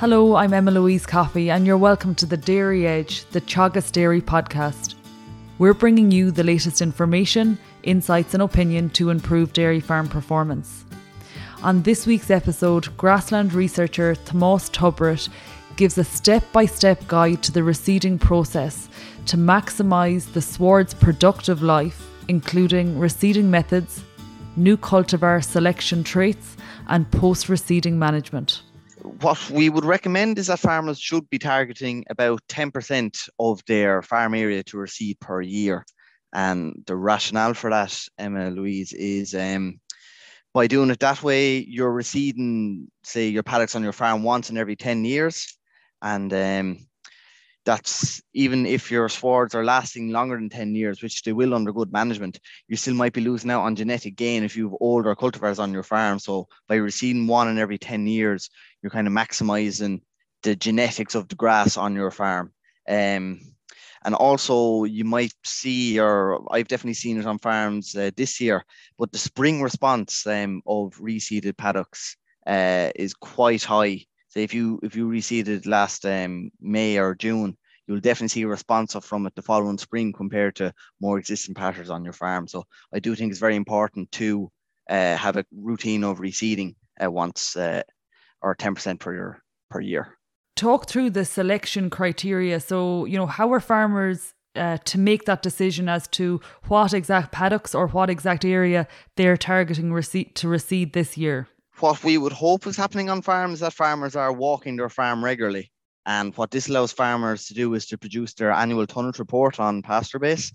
Hello, I'm Emma Louise Coffey, and you're welcome to the Dairy Edge, the Teagasc Dairy podcast. We're bringing you the latest information, insights, and opinion to improve dairy farm performance. On this week's episode, grassland researcher Tomás Tubritt gives a step by step guide to the reseeding process to maximise the sward's productive life, including reseeding methods, new cultivar selection traits, and post reseeding management what we would recommend is that farmers should be targeting about 10% of their farm area to reseed per year. And the rationale for that, Emma Louise, is um, by doing it that way, you're reseeding, say, your paddocks on your farm once in every 10 years. And um, that's even if your swards are lasting longer than 10 years, which they will under good management, you still might be losing out on genetic gain if you have older cultivars on your farm. So by reseeding one in every 10 years, you're kind of maximizing the genetics of the grass on your farm. Um, and also you might see, or I've definitely seen it on farms uh, this year, but the spring response um, of reseeded paddocks uh, is quite high. So if you if you reseeded last um, May or June, you'll definitely see a response from it the following spring compared to more existing patterns on your farm. So I do think it's very important to uh, have a routine of reseeding uh, once uh, or 10% per year per year. Talk through the selection criteria. So, you know, how are farmers uh, to make that decision as to what exact paddocks or what exact area they're targeting reseed to reseed this year? What we would hope is happening on farms is that farmers are walking their farm regularly. And what this allows farmers to do is to produce their annual tonnage report on pasture base.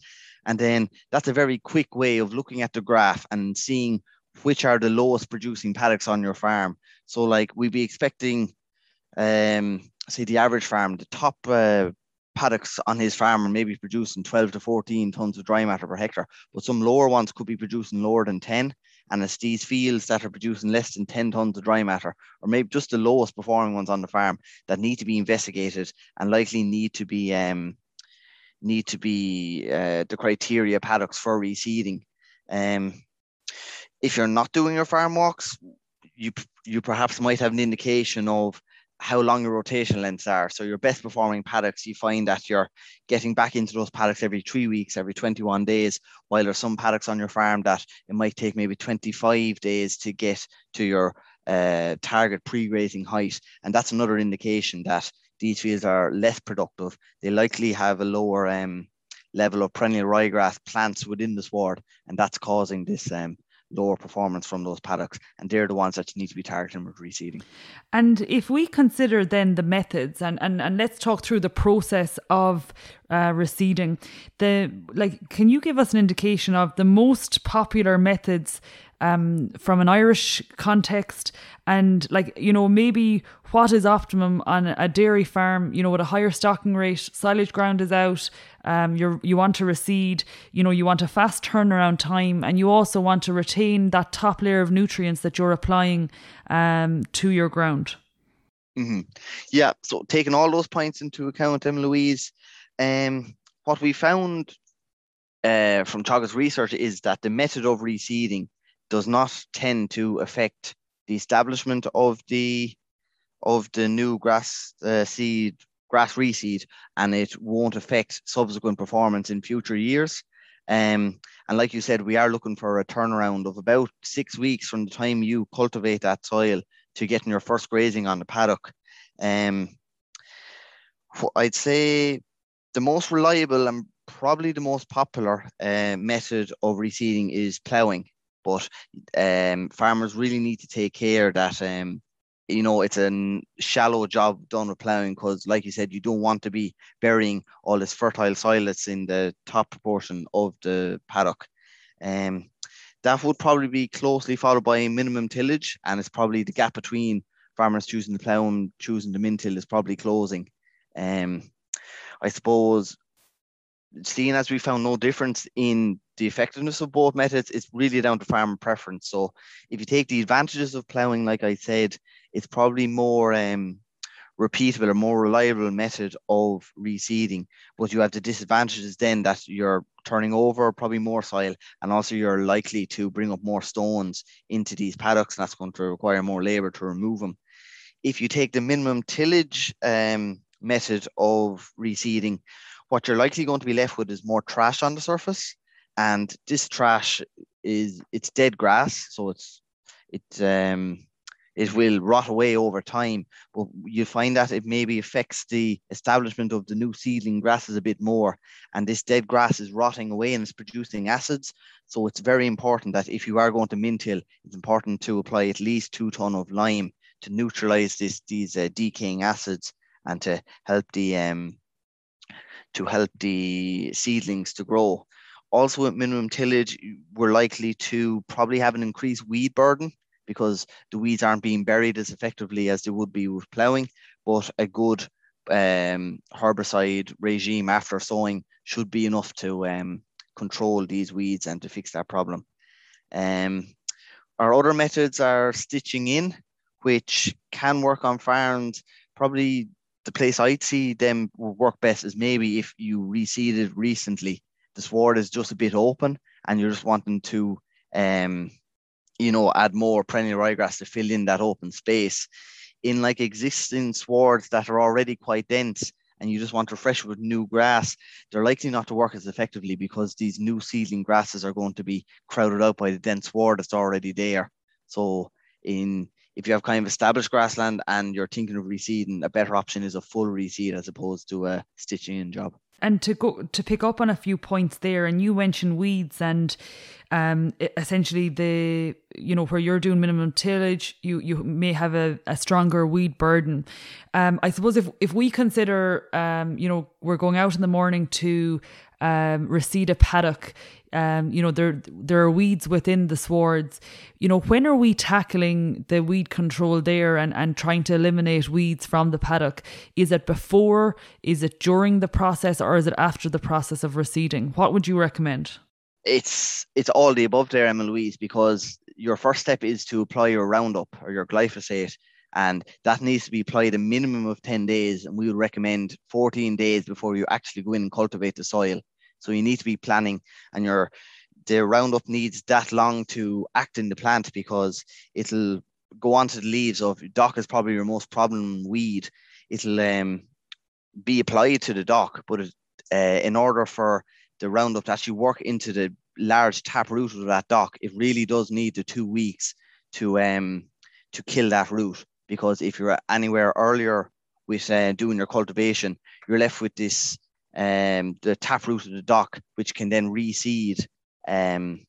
And then that's a very quick way of looking at the graph and seeing which are the lowest producing paddocks on your farm. So like we'd be expecting, um, say the average farm, the top uh, paddocks on his farm are maybe producing 12 to 14 tons of dry matter per hectare, but some lower ones could be producing lower than 10. And it's these fields that are producing less than 10 tons of dry matter, or maybe just the lowest performing ones on the farm that need to be investigated and likely need to be um, need to be uh, the criteria paddocks for reseeding. Um, if you're not doing your farm walks, you you perhaps might have an indication of how long your rotation lengths are. So your best performing paddocks, you find that you're getting back into those paddocks every three weeks, every 21 days, while there's some paddocks on your farm that it might take maybe 25 days to get to your uh, target pre-grazing height. And that's another indication that these fields are less productive. They likely have a lower um, level of perennial ryegrass plants within the sward, and that's causing this um, lower performance from those paddocks, and they're the ones that you need to be targeting with reseeding. And if we consider then the methods, and and, and let's talk through the process of uh, reseeding, the like, can you give us an indication of the most popular methods um, from an Irish context and like you know maybe what is optimum on a dairy farm you know with a higher stocking rate silage ground is out um, you you want to reseed you know you want a fast turnaround time and you also want to retain that top layer of nutrients that you're applying um, to your ground mm-hmm. yeah so taking all those points into account Em Louise um, what we found uh, from Teagasc research is that the method of reseeding does not tend to affect the establishment of the of the new grass uh, seed grass reseed and it won't affect subsequent performance in future years. Um, and like you said we are looking for a turnaround of about six weeks from the time you cultivate that soil to getting your first grazing on the paddock. Um, i'd say the most reliable and probably the most popular uh, method of reseeding is ploughing but um, farmers really need to take care that um, you know it's a shallow job done with ploughing because, like you said, you don't want to be burying all this fertile soil that's in the top proportion of the paddock. Um, that would probably be closely followed by minimum tillage, and it's probably the gap between farmers choosing the plough and choosing the min till is probably closing. Um, I suppose seeing as we found no difference in the effectiveness of both methods, it's really down to farmer preference. So if you take the advantages of ploughing, like I said, it's probably more um, repeatable or more reliable method of reseeding. But you have the disadvantages then that you're turning over probably more soil and also you're likely to bring up more stones into these paddocks and that's going to require more labor to remove them. if you take the minimum tillage um, method of reseeding, what you're likely going to be left with is more trash on the surface. And this trash is it's dead grass, so it's it um it will rot away over time. But you find that it maybe affects the establishment of the new seedling grasses a bit more. And this dead grass is rotting away and it's producing acids. So it's very important that if you are going to min till, it's important to apply at least two ton of lime to neutralize this these uh, decaying acids and to help the um to help the seedlings to grow. Also, at minimum tillage, we're likely to probably have an increased weed burden because the weeds aren't being buried as effectively as they would be with ploughing. But a good um, herbicide regime after sowing should be enough to um, control these weeds and to fix that problem. Um, our other methods are stitching in, which can work on farms. Probably the place I'd see them work best is maybe if you reseeded recently. The sward is just a bit open and you're just wanting to um you know add more perennial ryegrass to fill in that open space. In like existing swards that are already quite dense and you just want to refresh with new grass they're likely not to work as effectively because these new seedling grasses are going to be crowded out by the dense sward that's already there. So in if you have kind of established grassland and you're thinking of reseeding, a better option is a full reseed as opposed to a stitching in job. And to go to pick up on a few points there and you mentioned weeds and um, essentially the you know where you're doing minimum tillage you you may have a, a stronger weed burden. Um, i suppose if if we consider um, you know we're going out in the morning to um, reseed a paddock um, you know, there there are weeds within the swards. You know, when are we tackling the weed control there and, and trying to eliminate weeds from the paddock? Is it before? Is it during the process or is it after the process of reseeding? What would you recommend? It's it's all the above there, Emma Louise, because your first step is to apply your Roundup or your glyphosate and that needs to be applied a minimum of 10 days and we would recommend 14 days before you actually go in and cultivate the soil so you need to be planning, and your the Roundup needs that long to act in the plant because it'll go onto the leaves of dock is probably your most problem weed. It'll um, be applied to the dock, but it, uh, in order for the Roundup to actually work into the large tap root of that dock, it really does need the two weeks to um to kill that root. Because if you're anywhere earlier with uh, doing your cultivation, you're left with this um, the tap root of the dock, which can then reseed, um,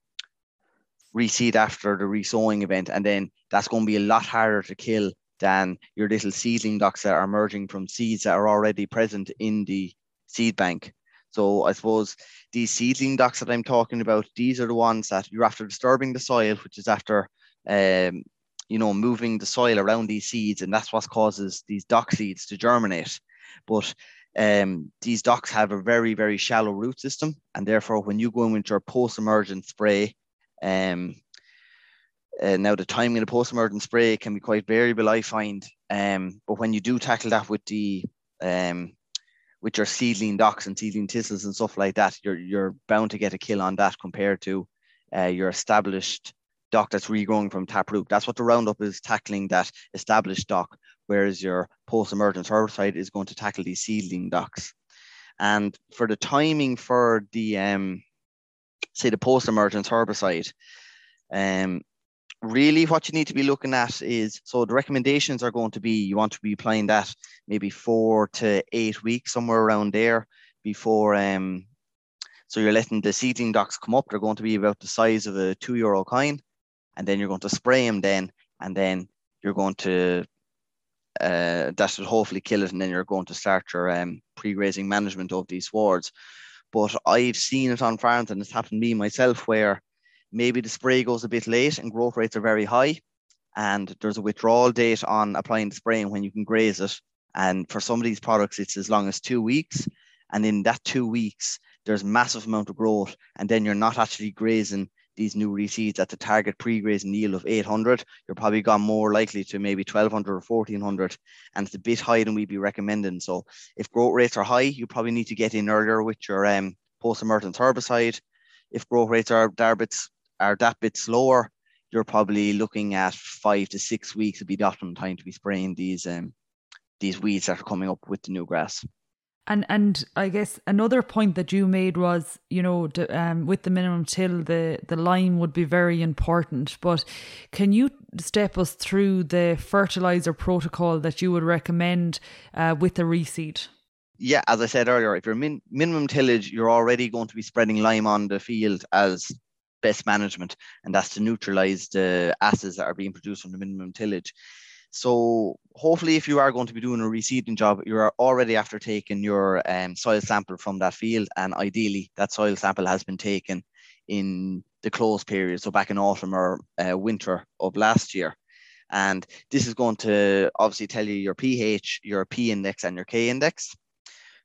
reseed after the resowing event, and then that's going to be a lot harder to kill than your little seedling docks that are emerging from seeds that are already present in the seed bank. So I suppose these seedling docks that I'm talking about, these are the ones that you're after disturbing the soil, which is after um, you know moving the soil around these seeds, and that's what causes these dock seeds to germinate. But um, these docks have a very, very shallow root system, and therefore, when you go in with your post-emergent spray, um, uh, now the timing of the post-emergent spray can be quite variable, I find. Um, but when you do tackle that with the um, with your seedling docks and seedling thistles and stuff like that, you're you're bound to get a kill on that compared to uh, your established dock that's regrowing from taproot. That's what the Roundup is tackling that established dock whereas your post-emergence herbicide is going to tackle these seedling docks. And for the timing for the um, say the post-emergence herbicide, um, really what you need to be looking at is so the recommendations are going to be you want to be applying that maybe four to eight weeks somewhere around there before um so you're letting the seedling docks come up they're going to be about the size of a two euro coin and then you're going to spray them then and then you're going to uh, that should hopefully kill it, and then you're going to start your um, pre-grazing management of these swards. But I've seen it on farms, and it's happened to me myself, where maybe the spray goes a bit late and growth rates are very high, and there's a withdrawal date on applying the spraying when you can graze it. And for some of these products, it's as long as two weeks, and in that two weeks, there's massive amount of growth, and then you're not actually grazing these new reseeds at the target pre-grazing yield of 800, you're probably gone more likely to maybe 1200 or 1400, and it's a bit higher than we'd be recommending. So if growth rates are high, you probably need to get in earlier with your um, post-emergence herbicide. If growth rates are that bit, are that bit slower, you're probably looking at five to six weeks would be the optimum time to be spraying these um, these weeds that are coming up with the new grass. And and I guess another point that you made was, you know, um, with the minimum till, the the lime would be very important. But can you step us through the fertilizer protocol that you would recommend uh, with the reseed? Yeah, as I said earlier, if you're min- minimum tillage, you're already going to be spreading lime on the field as best management, and that's to neutralize the acids that are being produced from the minimum tillage. So hopefully, if you are going to be doing a reseeding job, you're already after taking your um, soil sample from that field, and ideally, that soil sample has been taken in the close period, so back in autumn or uh, winter of last year. And this is going to obviously tell you your pH, your P index, and your K index.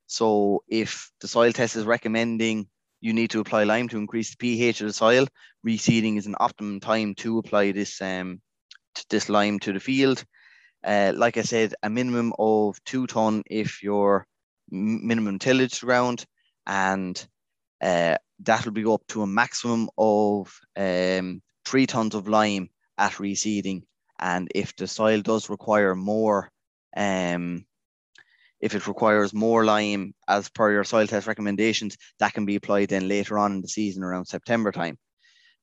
So if the soil test is recommending you need to apply lime to increase the pH of the soil, reseeding is an optimum time to apply this um, this lime to the field. Uh, like I said, a minimum of two ton if you're minimum tillage ground, and uh, that will be up to a maximum of um, three tons of lime at reseeding. And if the soil does require more, um, if it requires more lime as per your soil test recommendations, that can be applied then later on in the season around September time.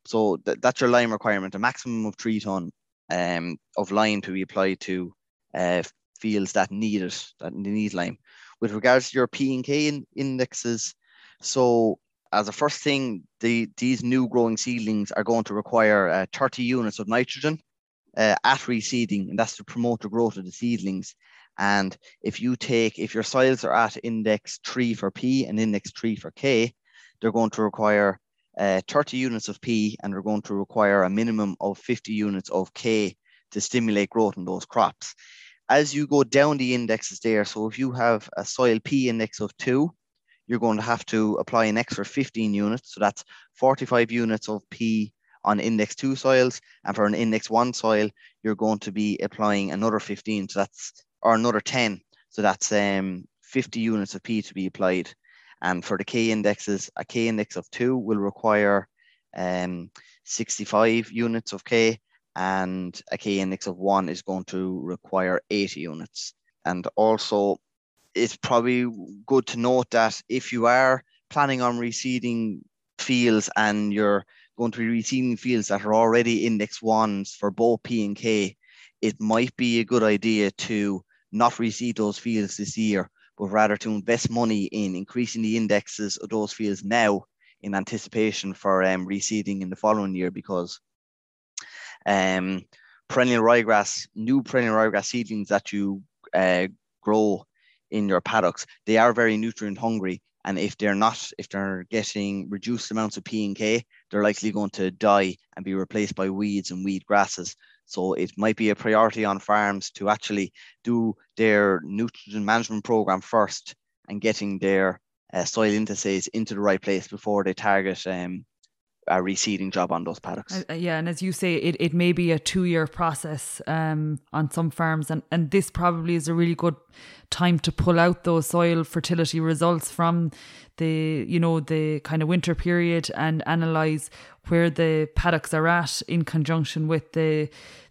So th- that's your lime requirement, a maximum of three ton um, of lime to be applied to uh, fields that need it, that need lime. With regards to your P and K in, indexes, so as a first thing, the, these new growing seedlings are going to require uh, 30 units of nitrogen uh, at reseeding, and that's to promote the growth of the seedlings. And if you take, if your soils are at index three for P and index three for K, they're going to require uh, 30 units of P and they're going to require a minimum of 50 units of K to stimulate growth in those crops. As you go down the indexes there, so if you have a soil P index of two, you're going to have to apply an extra 15 units. So that's 45 units of P on index two soils. And for an index one soil, you're going to be applying another 15. So that's, or another 10. So that's um, 50 units of P to be applied. And for the K indexes, a K index of two will require um, 65 units of K, and a K index of one is going to require 80 units. And also, it's probably good to note that if you are planning on reseeding fields and you're going to be reseeding fields that are already index ones for both P and K, it might be a good idea to not reseed those fields this year but rather to invest money in increasing the indexes of those fields now in anticipation for um, reseeding in the following year because um, perennial ryegrass, new perennial ryegrass seedlings that you uh, grow in your paddocks, they are very nutrient hungry. And if they're not, if they're getting reduced amounts of P and K, they're likely going to die and be replaced by weeds and weed grasses. So it might be a priority on farms to actually do their nutrient management program first and getting their uh, soil indices into the right place before they target um, a reseeding job on those paddocks. Uh, yeah, and as you say, it, it may be a two year process um, on some farms, and, and this probably is a really good time to pull out those soil fertility results from the you know the kind of winter period and analyze where the paddocks are at in conjunction with the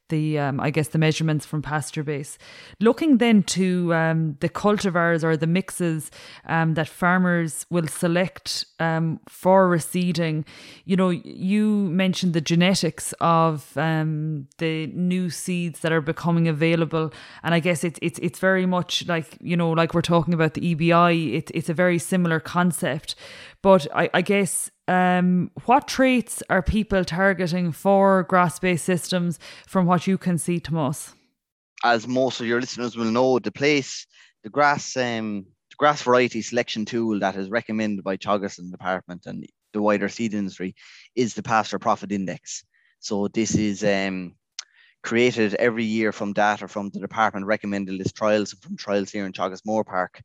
the um, I guess the measurements from pasture base. Looking then to um, the cultivars or the mixes um, that farmers will select um, for reseeding, you know, you mentioned the genetics of um, the new seeds that are becoming available, and I guess it's it's it's very much like you know, like we're talking about the EBI. It's it's a very similar concept, but I, I guess um, what traits are people targeting for grass based systems from what you can see, Tomas? As most of your listeners will know, the place, the grass, um, the grass variety selection tool that is recommended by Teagasc Department and the wider seed industry is the pasture profit index. So this is um, created every year from data from the department recommended list trials from trials here in Teagasc Moorepark.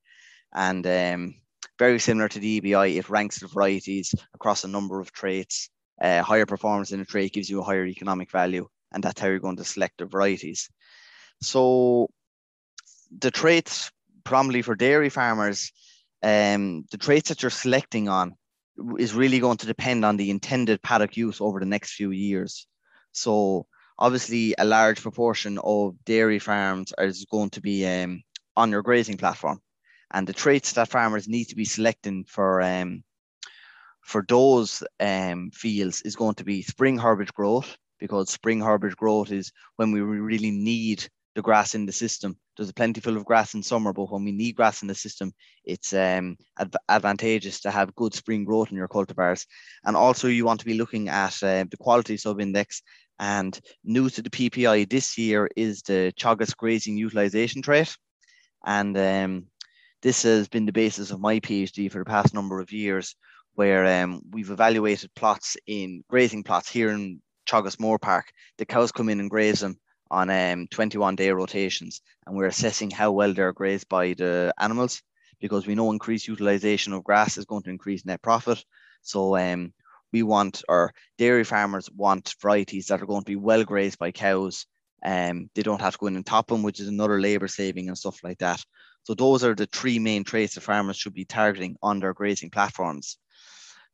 And um, very similar to the EBI. It ranks the varieties across a number of traits. Uh, higher performance in a trait gives you a higher economic value, and that's how you're going to select the varieties. So the traits, probably for dairy farmers, um, the traits that you're selecting on is really going to depend on the intended paddock use over the next few years. So obviously, a large proportion of dairy farms is going to be um, on your grazing platform, and the traits that farmers need to be selecting for um, for those um, fields is going to be spring herbage growth because spring herbage growth is when we really need the grass in the system. There's a plentiful of grass in summer, but when we need grass in the system, it's um, adv- advantageous to have good spring growth in your cultivars. And also, you want to be looking at uh, the quality sub index. And new to the PPI this year is the Teagasc grazing utilization trait. And um, this has been the basis of my PhD for the past number of years, where um, we've evaluated plots in grazing plots here in Teagasc Moorepark. The cows come in and graze them on um, 21 day rotations, and we're assessing how well they're grazed by the animals because we know increased utilization of grass is going to increase net profit. So um, we want, or dairy farmers want varieties that are going to be well grazed by cows. Um, they don't have to go in and top them, which is another labor saving and stuff like that. So those are the three main traits that farmers should be targeting on their grazing platforms.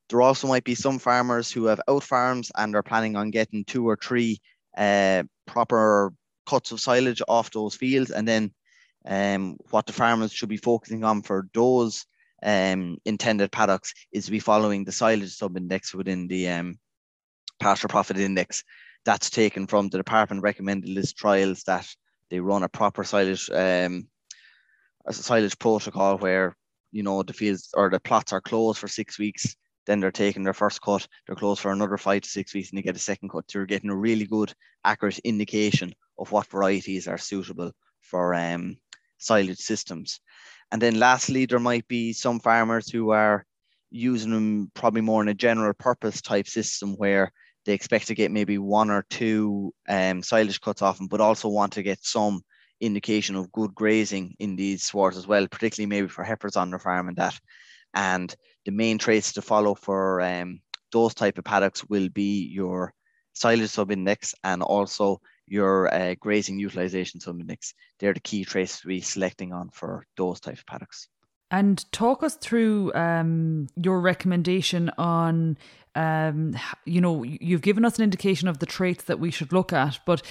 There also might be some farmers who have out farms and are planning on getting two or three uh, proper cuts of silage off those fields. And then um, what the farmers should be focusing on for those um, intended paddocks is to be following the silage sub-index within the um, pasture profit index. That's taken from the department recommended list trials that they run a proper silage um, a silage protocol where you know the fields or the plots are closed for six weeks then they're taking their first cut, they're closed for another five to six weeks, and they get a second cut. So you're getting a really good, accurate indication of what varieties are suitable for um, silage systems. And then lastly, there might be some farmers who are using them probably more in a general purpose type system where they expect to get maybe one or two um, silage cuts off them, but also want to get some indication of good grazing in these swards as well, particularly maybe for heifers on the farm and that. And the main traits to follow for um, those type of paddocks will be your silage subindex and also your uh, grazing utilization subindex. They're the key traits to be selecting on for those type of paddocks. And talk us through um, your recommendation on, um, you know, you've given us an indication of the traits that we should look at, but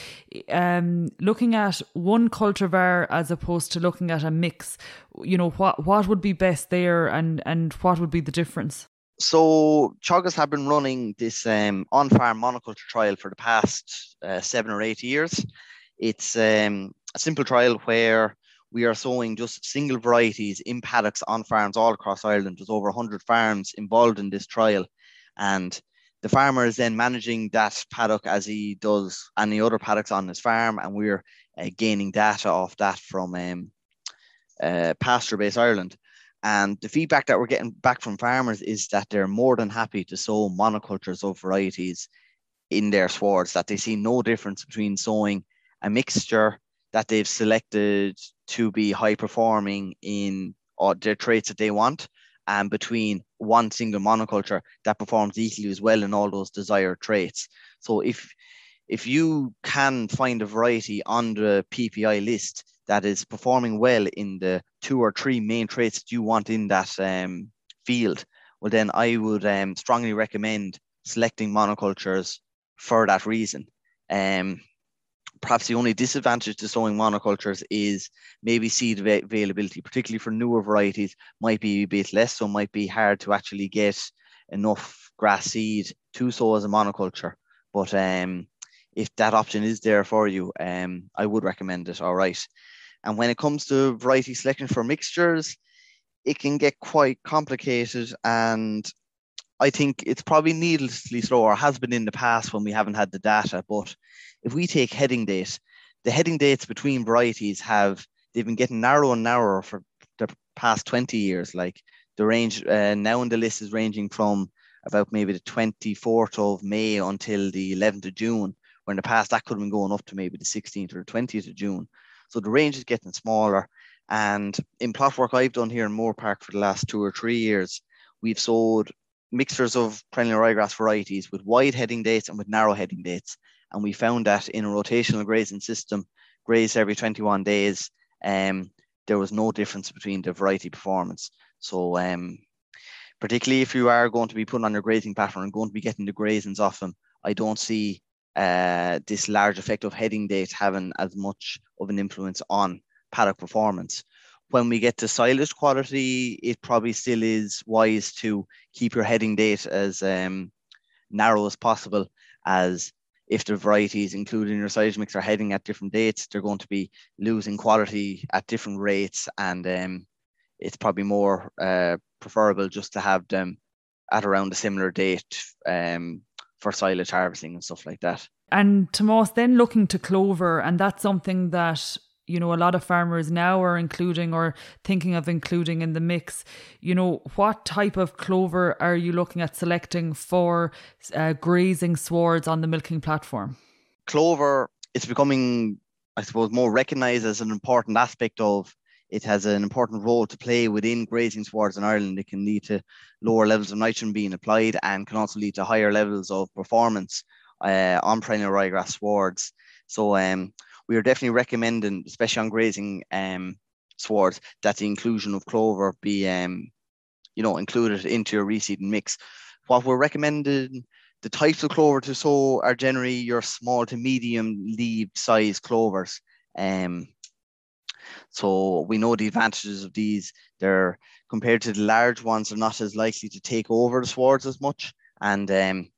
um, looking at one cultivar as opposed to looking at a mix, you know, what what would be best there, and and what would be the difference? So Teagasc have been running this um, on-farm monoculture trial for the past uh, seven or eight years. It's um, a simple trial where we are sowing just single varieties in paddocks on farms all across Ireland. There's over 100 farms involved in this trial. And the farmer is then managing that paddock as he does any other paddocks on his farm. And we're uh, gaining data off that from um, uh, Pasture Base Ireland. And the feedback that we're getting back from farmers is that they're more than happy to sow monocultures of varieties in their swards, that they see no difference between sowing a mixture that they've selected to be high performing in or their traits that they want and between one single monoculture that performs equally as well in all those desired traits. So if if you can find a variety on the PPI list that is performing well in the two or three main traits that you want in that um, field, well then I would um, strongly recommend selecting monocultures for that reason. Um, perhaps the only disadvantage to sowing monocultures is maybe seed availability, particularly for newer varieties, might be a bit less, so might be hard to actually get enough grass seed to sow as a monoculture. But um, if that option is there for you, um, I would recommend it. All right. And when it comes to variety selection for mixtures, it can get quite complicated and I think it's probably needlessly slow or has been in the past when we haven't had the data. But if we take heading date, the heading dates between varieties have they've been getting narrower and narrower for the past 20 years. Like the range uh, now in the list is ranging from about maybe the 24th of May until the 11th of June, where in the past that could have been going up to maybe the 16th or 20th of June. So the range is getting smaller. And in plot work I've done here in Moorepark for the last two or three years, we've sowed mixtures of perennial ryegrass varieties with wide heading dates and with narrow heading dates. And we found that in a rotational grazing system, grazed every 21 days, um, there was no difference between the variety performance. So, um, particularly if you are going to be putting on your grazing pattern and going to be getting the grazings off them, I don't see uh, this large effect of heading date having as much of an influence on paddock performance. When we get to silage quality, it probably still is wise to keep your heading date as um, narrow as possible, as if the varieties included in your silage mix are heading at different dates, they're going to be losing quality at different rates, and um, it's probably more uh, preferable just to have them at around a similar date um, for silage harvesting and stuff like that. And Tomas, then looking to clover, and that's something that you know a lot of farmers now are including or thinking of including in the mix you know what type of clover are you looking at selecting for uh, grazing swards on the milking platform clover it's becoming i suppose more recognized as an important aspect of it has an important role to play within grazing swards in Ireland. It can lead to lower levels of nitrogen being applied and can also lead to higher levels of performance uh, on perennial ryegrass swards. So um, we are definitely recommending, especially on grazing um, swards, that the inclusion of clover be, um, you know, included into your reseeding mix. What we're recommending, the types of clover to sow are generally your small to medium leaf size clovers. Um, so we know the advantages of these. They're compared to the large ones, they're not as likely to take over the swards as much, and um,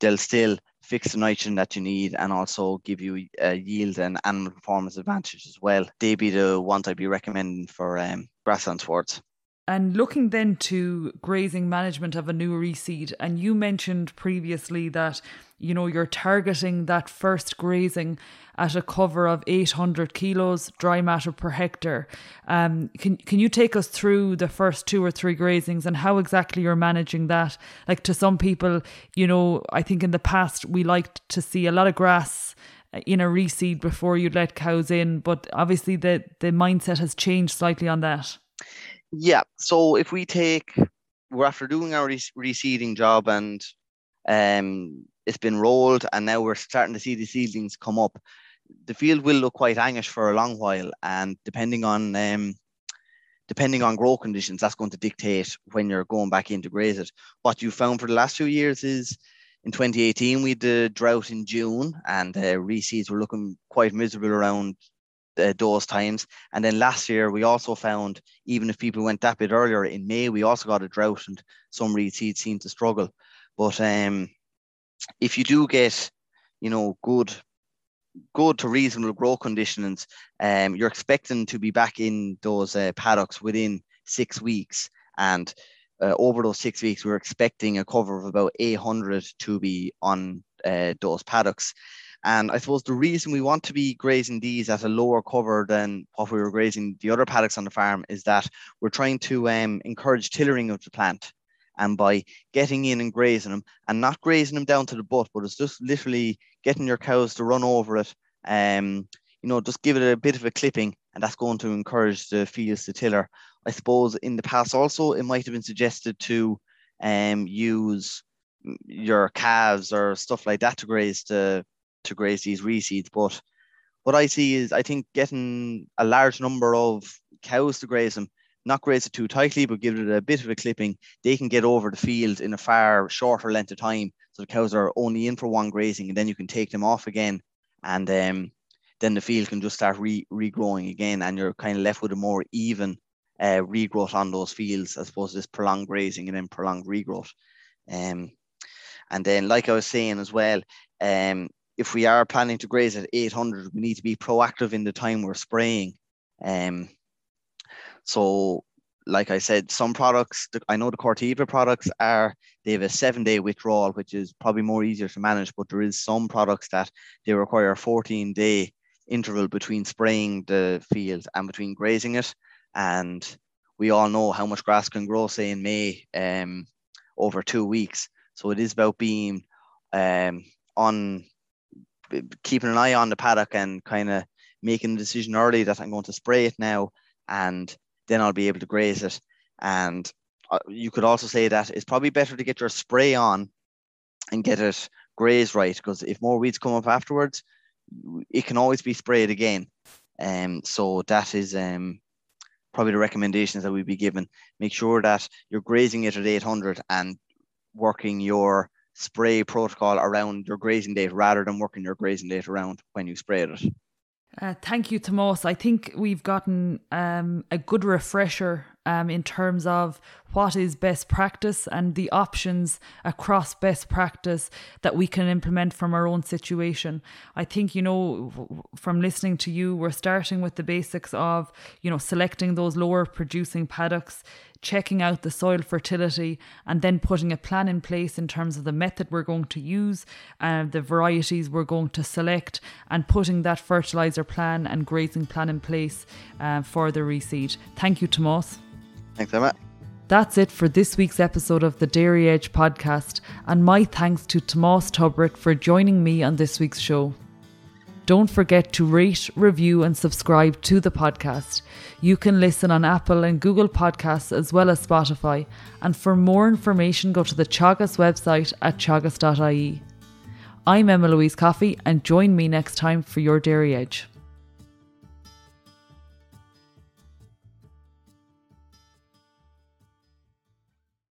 they'll still fix the nitrogen that you need and also give you a uh, yield and animal performance advantage as well. They'd be the ones I'd be recommending for um, grassland swards. And looking then to grazing management of a new reseed, and you mentioned previously that you know you're targeting that first grazing at a cover of 800 kilos dry matter per hectare. Um, can can you take us through the first two or three grazings and how exactly you're managing that? Like to some people, you know, I think in the past we liked to see a lot of grass in a reseed before you'd let cows in, but obviously the the mindset has changed slightly on that. Yeah. So if we take, we're after doing our reseeding job and um, it's been rolled and now we're starting to see the seedlings come up. The field will look quite angish for a long while, and depending on um, depending on grow conditions, that's going to dictate when you're going back in to graze it. What you found for the last few years is in 2018 we had the drought in June, and uh, reseeds were looking quite miserable around uh, those times. And then last year, we also found, even if people went that bit earlier in May, we also got a drought and some reseeds seemed to struggle. But um, if you do get, you know, good, good to reasonable grow conditions, um, you're expecting to be back in those uh, paddocks within six weeks. And uh, over those six weeks, we're expecting a cover of about 800 to be on uh, those paddocks. And I suppose the reason we want to be grazing these at a lower cover than what we were grazing the other paddocks on the farm is that we're trying to um, encourage tillering of the plant. And by getting in and grazing them and not grazing them down to the butt, but it's just literally getting your cows to run over it. Um, you know, just give it a bit of a clipping, and that's going to encourage the fields to tiller. I suppose in the past also it might have been suggested to um, use your calves or stuff like that to graze the to graze these reseeds. But what I see is I think getting a large number of cows to graze them, not graze it too tightly, but give it a bit of a clipping, they can get over the field in a far shorter length of time. So the cows are only in for one grazing and then you can take them off again. And um, then the field can just start re- regrowing again and you're kind of left with a more even uh, regrowth on those fields as opposed to this prolonged grazing and then prolonged regrowth. Um, and then, like I was saying as well, um, if we are planning to graze at 800, we need to be proactive in the time we're spraying. Um, so, like I said, some products, I know the Corteva products are, they have a seven day withdrawal, which is probably more easier to manage, but there is some products that they require a 14 day interval between spraying the field and between grazing it. And we all know how much grass can grow, say in May, um, over two weeks. So it is about being um, on keeping an eye on the paddock and kind of making the decision early that I'm going to spray it now, and then I'll be able to graze it. And uh, you could also say that it's probably better to get your spray on and get it grazed right because if more weeds come up afterwards, it can always be sprayed again. Um, so that is um, probably the recommendations that we'd be given. Make sure that you're grazing it at 800 and working your spray protocol around your grazing date rather than working your grazing date around when you sprayed it. Uh, thank you, Tomas. I think we've gotten um, a good refresher um, in terms of what is best practice and the options across best practice that we can implement from our own situation. I think, you know, from listening to you, we're starting with the basics of, you know, selecting those lower producing paddocks, checking out the soil fertility, and then putting a plan in place in terms of the method we're going to use, uh, the varieties we're going to select, and putting that fertilizer plan and grazing plan in place uh, for the reseed. Thank you, Tomas. Thanks, Emma. That's it for this week's episode of the Dairy Edge podcast, and my thanks to Tomas Tubritt for joining me on this week's show. Don't forget to rate, review, and subscribe to the podcast. You can listen on Apple and Google Podcasts as well as Spotify. And for more information, go to the Teagasc website at teagasc.ie. I'm Emma Louise Coffey, and join me next time for your Dairy Edge.